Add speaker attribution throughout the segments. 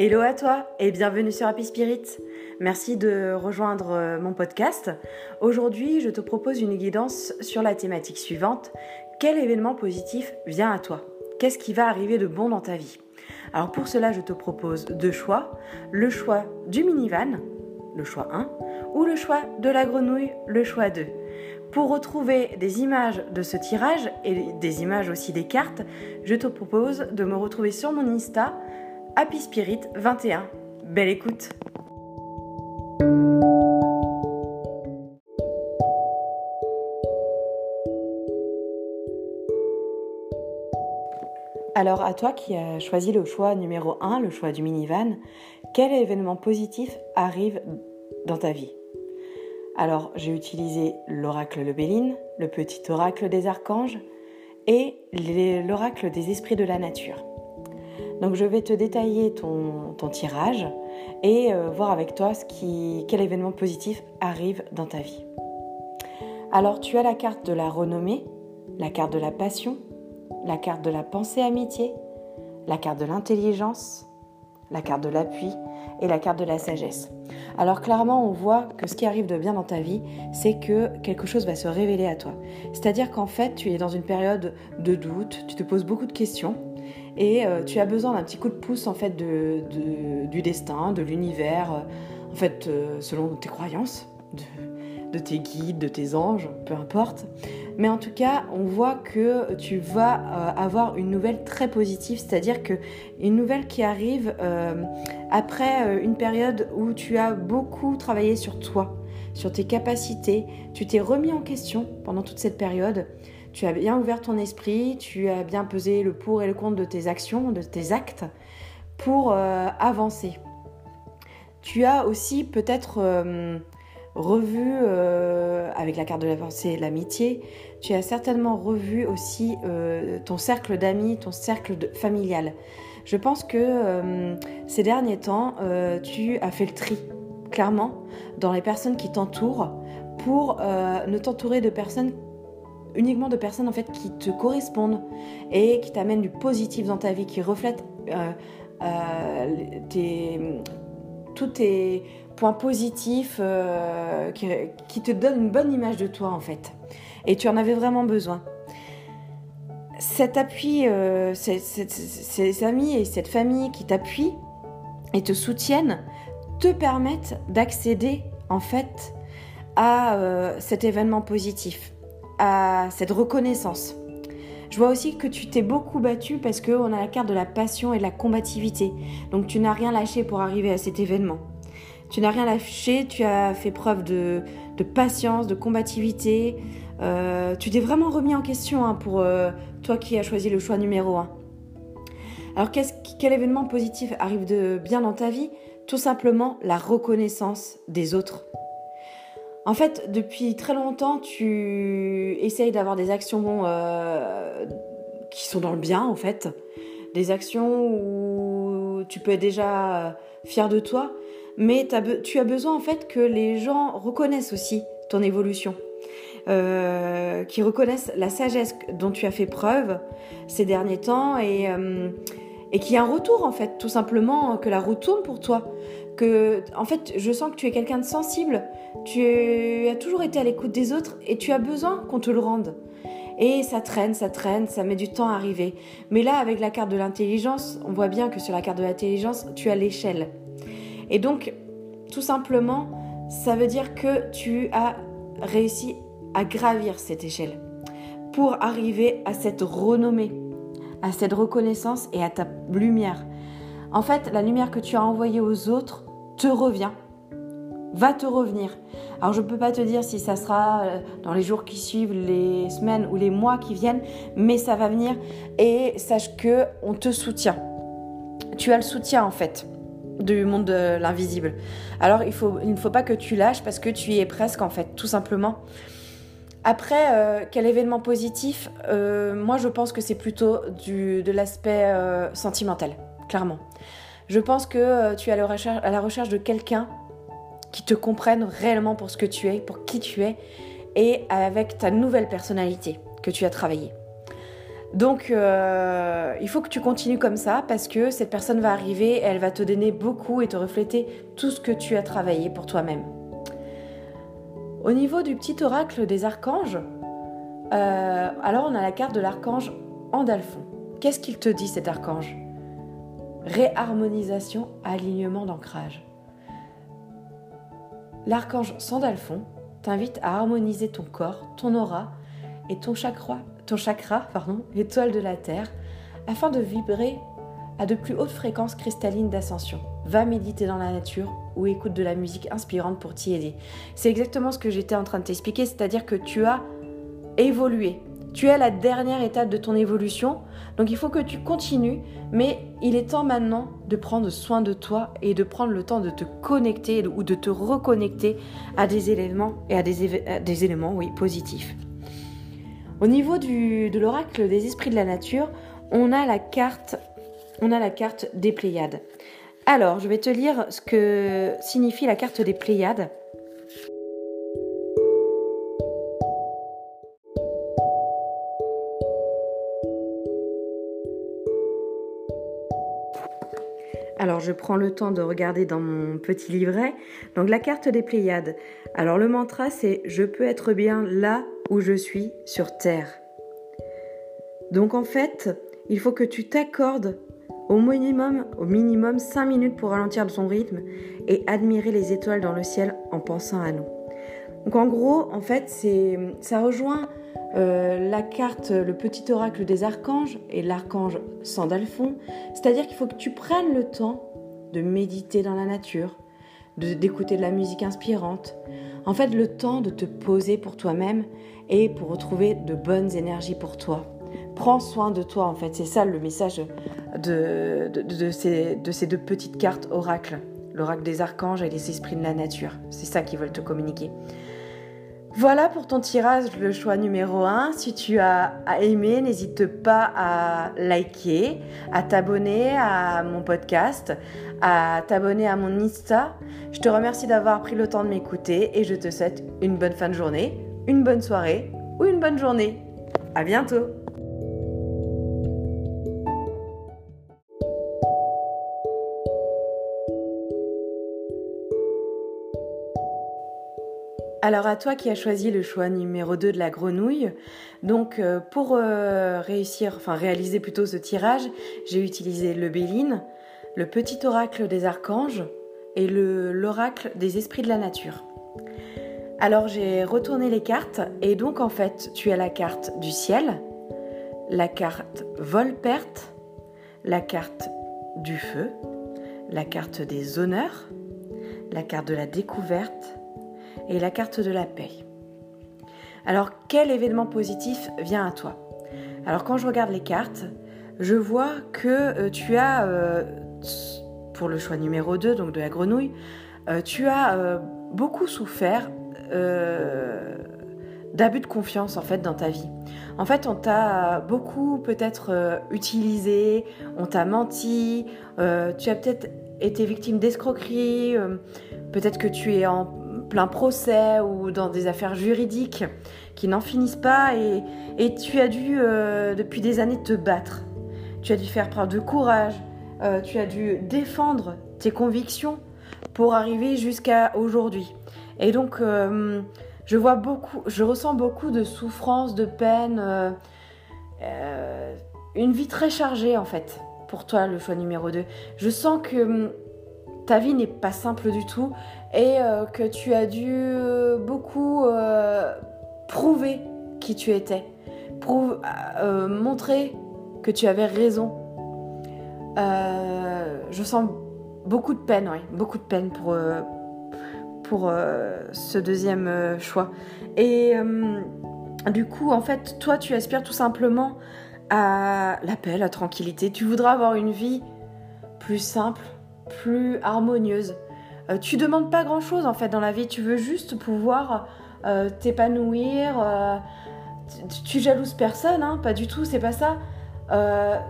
Speaker 1: Hello à toi et bienvenue sur Happy Spirit. Merci de rejoindre euh, mon podcast. Aujourd'hui, je te propose une guidance sur la thématique suivante. Quel événement positif vient à toi? Qu'est-ce qui va arriver de bon dans ta vie? Alors pour cela, je te propose deux choix. Le choix du minivan, le choix 1, ou le choix de la grenouille, le choix 2. Pour retrouver des images de ce tirage et des images aussi des cartes, je te propose de me retrouver sur mon Insta Happy Spirit 21. Belle écoute Alors à toi qui as choisi le choix numéro 1, le choix du minivan, quel événement positif arrive dans ta vie? Alors j'ai utilisé l'oracle Le Béline, le petit oracle des archanges et l'oracle des esprits de la nature. Donc je vais te détailler ton, tirage et euh, voir avec toi ce qui, quel événement positif arrive dans ta vie. Alors tu as la carte de la renommée, la carte de la passion, la carte de la pensée amitié, la carte de l'intelligence, la carte de l'appui et la carte de la sagesse. Alors clairement, on voit que ce qui arrive de bien dans ta vie, c'est que quelque chose va se révéler à toi. C'est-à-dire qu'en fait, tu es dans une période de doute, tu te poses beaucoup de questions et euh, tu as besoin d'un petit coup de pouce en fait du destin, de l'univers, euh, en fait euh, selon tes croyances, de, tes guides, de tes anges, peu importe. Mais en tout cas, on voit que tu vas avoir une nouvelle très positive, c'est-à-dire que une nouvelle qui arrive après une période où tu as beaucoup travaillé sur toi, sur tes capacités, tu t'es remis en question pendant toute cette période tu as bien ouvert ton esprit, tu as bien pesé le pour et le contre de tes actions, de tes actes pour euh, avancer. Tu as aussi peut-être euh, revu, euh, avec la carte de la pensée, l'amitié, tu as certainement revu aussi ton cercle d'amis, ton cercle familial. Je pense que ces derniers temps, tu as fait le tri, clairement, dans les personnes qui t'entourent pour ne t'entourer de personnes uniquement de personnes en fait qui te correspondent et qui t'amènent du positif dans ta vie, qui reflètent euh, euh, tous tes points positifs, euh, qui, te donnent une bonne image de toi en fait. Et tu en avais vraiment besoin. Cet appui, ces, ces amis et cette famille qui t'appuient et te soutiennent te permettent d'accéder en fait à cet événement positif à cette reconnaissance. Je vois aussi que tu t'es beaucoup battu parce qu'on a la carte de la passion et de la combativité. Donc tu n'as rien lâché pour arriver à cet événement. Tu n'as rien lâché, tu as fait preuve de, patience, de combativité. Euh, tu t'es vraiment remis en question hein, pour euh, toi qui as choisi le choix numéro 1. Alors quel événement positif arrive de bien dans ta vie? Tout simplement la reconnaissance des autres. En fait, depuis très longtemps, tu essayes d'avoir des actions euh, qui sont dans le bien, en fait. Des actions où tu peux être déjà euh, fier de toi, mais tu as besoin, en fait, que les gens reconnaissent aussi ton évolution. Euh, qui reconnaissent la sagesse dont tu as fait preuve ces derniers temps et, et qu'il y a un retour en fait, tout simplement, que la roue tourne pour toi. En fait, je sens que tu es quelqu'un de sensible, tu as toujours été à l'écoute des autres et tu as besoin qu'on te le rende. Et ça traîne, ça traîne, ça met du temps à arriver. Mais là, avec la carte de l'intelligence, on voit bien que sur la carte de l'intelligence, tu as l'échelle. Et donc, tout simplement, ça veut dire que tu as réussi à gravir cette échelle pour arriver à cette renommée à cette reconnaissance et à ta lumière. En fait, la lumière que tu as envoyée aux autres te revient, va te revenir. Alors je ne peux pas te dire si ça sera euh, dans les jours qui suivent, les semaines ou les mois qui viennent, mais ça va venir et sache que on te soutient. Tu as le soutien en fait du monde de l'invisible. Alors il, ne faut pas que tu lâches parce que tu y es presque en fait, tout simplement. Après, euh, quel événement positif? Euh, Moi, je pense que c'est plutôt de l'aspect sentimental, clairement. Je pense que tu es à la recherche, de quelqu'un qui te comprenne réellement pour ce que tu es, pour qui tu es, et avec ta nouvelle personnalité que tu as travaillée. Donc, euh, il faut que tu continues comme ça parce que cette personne va arriver elle va te donner beaucoup et te refléter tout ce que tu as travaillé pour toi-même. Au niveau du petit oracle des archanges, euh, alors on a la carte de l'archange Andalphon. Qu'est-ce qu'il te dit cet archange? Réharmonisation, alignement d'ancrage. L'archange Sandalphon t'invite à harmoniser ton corps, ton aura et ton chakra, ton chakra, pardon, de la Terre, afin de vibrer à de plus hautes fréquences cristallines d'ascension. Va méditer dans la nature ou écoute de la musique inspirante pour t'y aider. C'est exactement ce que j'étais en train de t'expliquer, c'est-à-dire que tu as évolué. Tu es la dernière étape de ton évolution, donc il faut que tu continues, mais il est temps maintenant de prendre soin de toi et de prendre le temps de te connecter ou de te reconnecter à des éléments et à des, éléments positifs. Au niveau de l'oracle des esprits de la nature, on a la carte des Pléiades. Alors, je vais te lire ce que signifie la carte des Pléiades. Alors je prends le temps de regarder dans mon petit livret. Donc la carte des Pléiades. Alors le mantra c'est je peux être bien là où je suis sur Terre. Donc en fait, il faut que tu t'accordes au minimum, au minimum 5 minutes pour ralentir son rythme et admirer les étoiles dans le ciel en pensant à nous. Donc en gros, en fait, ça rejoint euh, la carte, le petit oracle des archanges et l'archange Sandalphon. C'est-à-dire qu'il faut que tu prennes le temps de méditer dans la nature, d'écouter de, la musique inspirante. En fait, le temps de te poser pour toi-même et pour retrouver de bonnes énergies pour toi. Prends soin de toi, en fait. C'est ça le message de, de, ces, de ces deux petites cartes oracles. L'oracle des archanges et les esprits de la nature. C'est ça qu'ils veulent te communiquer. Voilà pour ton tirage, le choix numéro 1. Si tu as aimé, n'hésite pas à liker, à t'abonner à mon podcast, à t'abonner à mon Insta. Je te remercie d'avoir pris le temps de m'écouter et je te souhaite une bonne fin de journée, une bonne soirée ou une bonne journée. À bientôt! Alors à toi qui as choisi le choix numéro 2 de la grenouille, donc euh, pour euh, réussir, enfin réaliser plutôt ce tirage, j'ai utilisé le Béline, le petit oracle des archanges et l'oracle des esprits de la nature. Alors j'ai retourné les cartes et donc en fait tu as la carte du ciel, la carte vol-perte, la carte du feu, la carte des honneurs, la carte de la découverte, et la carte de la paix. Alors, quel événement positif vient à toi? Alors, quand je regarde les cartes, je vois que euh, tu as, euh, pour le choix numéro 2, donc de la grenouille, euh, tu as beaucoup souffert d'abus de confiance en fait dans ta vie. En fait, on t'a beaucoup peut-être utilisé, on t'a menti, tu as peut-être été victime d'escroquerie, peut-être que tu es en plein procès ou dans des affaires juridiques qui n'en finissent pas et, tu as dû euh, depuis des années te battre. Tu as dû faire preuve de courage, euh, tu as dû défendre tes convictions pour arriver jusqu'à aujourd'hui. Et donc euh, je vois beaucoup, je ressens beaucoup de souffrance, de peine, une vie très chargée en fait pour toi le choix numéro 2. Je sens que hum, ta vie n'est pas simple du tout et euh, que tu as dû euh, beaucoup euh, prouver qui tu étais, montrer que tu avais raison. je sens beaucoup de peine, oui, beaucoup de peine pour, pour ce deuxième choix. Et du coup, en fait, toi, tu aspires tout simplement à la paix, la tranquillité. Tu voudras avoir une vie plus simple, plus harmonieuse. Euh, tu demandes pas grand chose en fait dans la vie, tu veux juste pouvoir euh, t'épanouir. Euh, tu, jalouses personne, hein, pas du tout, c'est pas ça.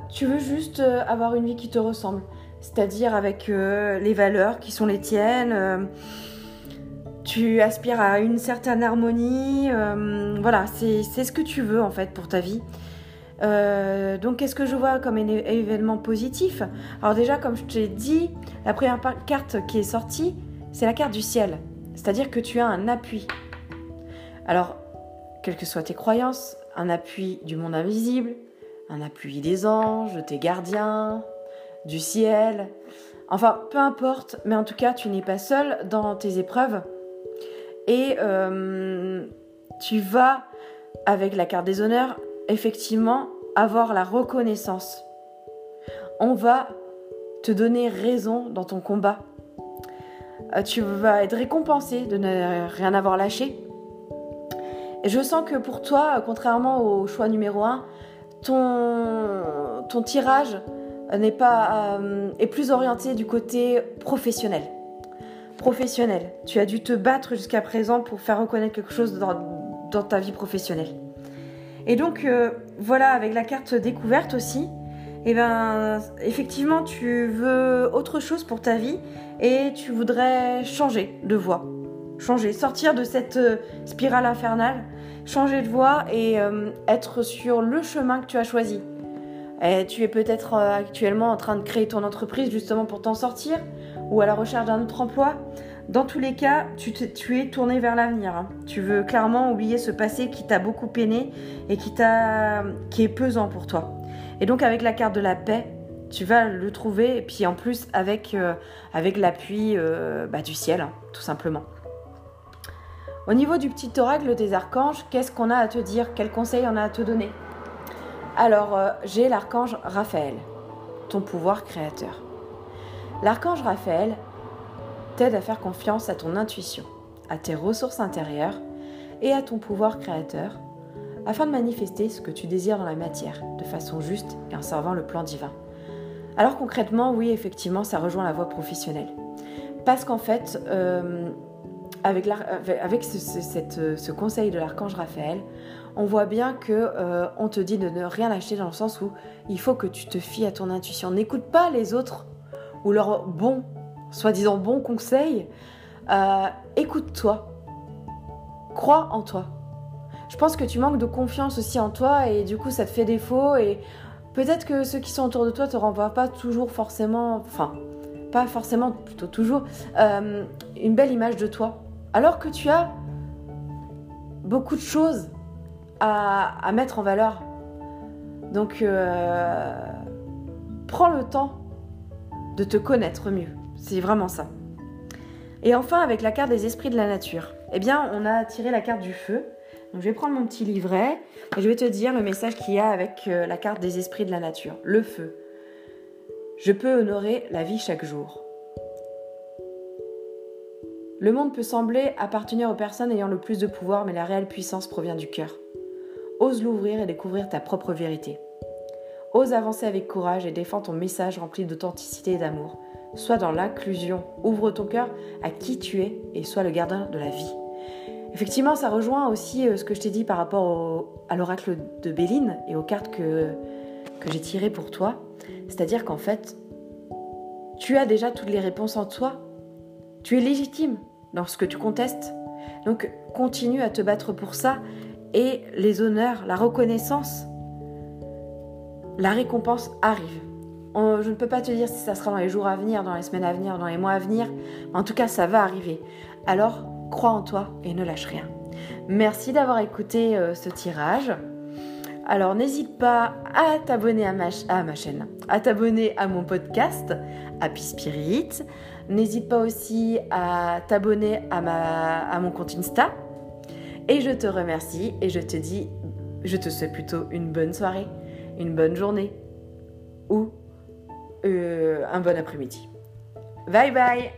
Speaker 1: tu veux juste avoir une vie qui te ressemble, c'est-à-dire avec les valeurs qui sont les tiennes. tu aspires à une certaine harmonie. voilà, c'est ce que tu veux en fait pour ta vie. Euh, donc, qu'est-ce que je vois comme événement positif? Alors déjà, comme je t'ai dit, la première carte qui est sortie, c'est la carte du ciel. C'est-à-dire que tu as un appui. Alors, quelles que soient tes croyances, un appui du monde invisible, un appui des anges, tes gardiens, du ciel. Enfin, peu importe, mais en tout cas, tu n'es pas seul dans tes épreuves. Et euh, tu vas, avec la carte des honneurs, effectivement, avoir la reconnaissance. On va te donner raison dans ton combat. Euh, tu vas être récompensé de ne rien avoir lâché. Et je sens que pour toi, contrairement au choix numéro 1, ton, ton tirage pas, euh, est plus orienté du côté professionnel. Professionnel. Tu as dû te battre jusqu'à présent pour faire reconnaître quelque chose dans, ta vie professionnelle. Et donc, euh, voilà, avec la carte découverte aussi, et eh ben, effectivement, tu veux autre chose pour ta vie et tu voudrais changer de voie. Changer, sortir de cette euh, spirale infernale, changer de voie et être sur le chemin que tu as choisi. Tu es peut-être euh, actuellement en train de créer ton entreprise justement pour t'en sortir ou à la recherche d'un autre emploi. Dans tous les cas, tu, es tourné vers l'avenir. Hein. Tu veux clairement oublier ce passé qui t'a beaucoup peiné et qui, qui est pesant pour toi. Et donc avec la carte de la paix, tu vas le trouver et puis en plus avec, euh, avec l'appui euh, bah, du ciel, hein, tout simplement. Au niveau du petit oracle des archanges, qu'est-ce qu'on a à te dire? Quels conseils on a à te donner? Alors, euh, j'ai l'archange Raphaël, ton pouvoir créateur. L'archange Raphaël t'aide à faire confiance à ton intuition, à tes ressources intérieures et à ton pouvoir créateur afin de manifester ce que tu désires dans la matière de façon juste et en servant le plan divin. Alors concrètement, oui, effectivement, ça rejoint la voie professionnelle. Parce qu'en fait, euh, avec, avec ce, conseil de l'archange Raphaël, on voit bien que euh, on te dit de ne rien acheter dans le sens où il faut que tu te fies à ton intuition. N'écoute pas les autres ou leurs bons, soi-disant bons conseils. Euh, écoute-toi. Crois en toi. Je pense que tu manques de confiance aussi en toi et du coup ça te fait défaut et peut-être que ceux qui sont autour de toi te renvoient pas toujours forcément, enfin pas forcément, plutôt toujours, euh, une belle image de toi. Alors que tu as beaucoup de choses à, mettre en valeur. Donc, euh, prends le temps de te connaître mieux. C'est vraiment ça. Et enfin, avec la carte des esprits de la nature, eh bien, on a tiré la carte du feu. Donc, je vais prendre mon petit livret et je vais te dire le message qu'il y a avec euh, la carte des esprits de la nature. Le feu. Je peux honorer la vie chaque jour. Le monde peut sembler appartenir aux personnes ayant le plus de pouvoir, mais la réelle puissance provient du cœur. Ose l'ouvrir et découvrir ta propre vérité. Ose avancer avec courage et défends ton message rempli d'authenticité et d'amour. Sois dans l'inclusion, ouvre ton cœur à qui tu es et sois le gardien de la vie. Effectivement, ça rejoint aussi euh, ce que je t'ai dit par rapport à l'oracle de Béline et aux cartes que, que j'ai tirées pour toi. C'est-à-dire qu'en fait, tu as déjà toutes les réponses en toi. Tu es légitime dans ce que tu contestes. Donc continue à te battre pour ça et les honneurs, la reconnaissance, la récompense arrive. Je ne peux pas te dire si ça sera dans les jours à venir, dans les semaines à venir, dans les mois à venir, en tout cas ça va arriver. Alors crois en toi et ne lâche rien. Merci d'avoir écouté euh, ce tirage. Alors n'hésite pas à t'abonner à ma, à ma chaîne, à t'abonner à mon podcast Happy Spirit. N'hésite pas aussi à t'abonner à, à mon compte Insta et je te remercie et je te dis, je te souhaite plutôt une bonne soirée, une bonne journée ou euh, un bon après-midi. Bye bye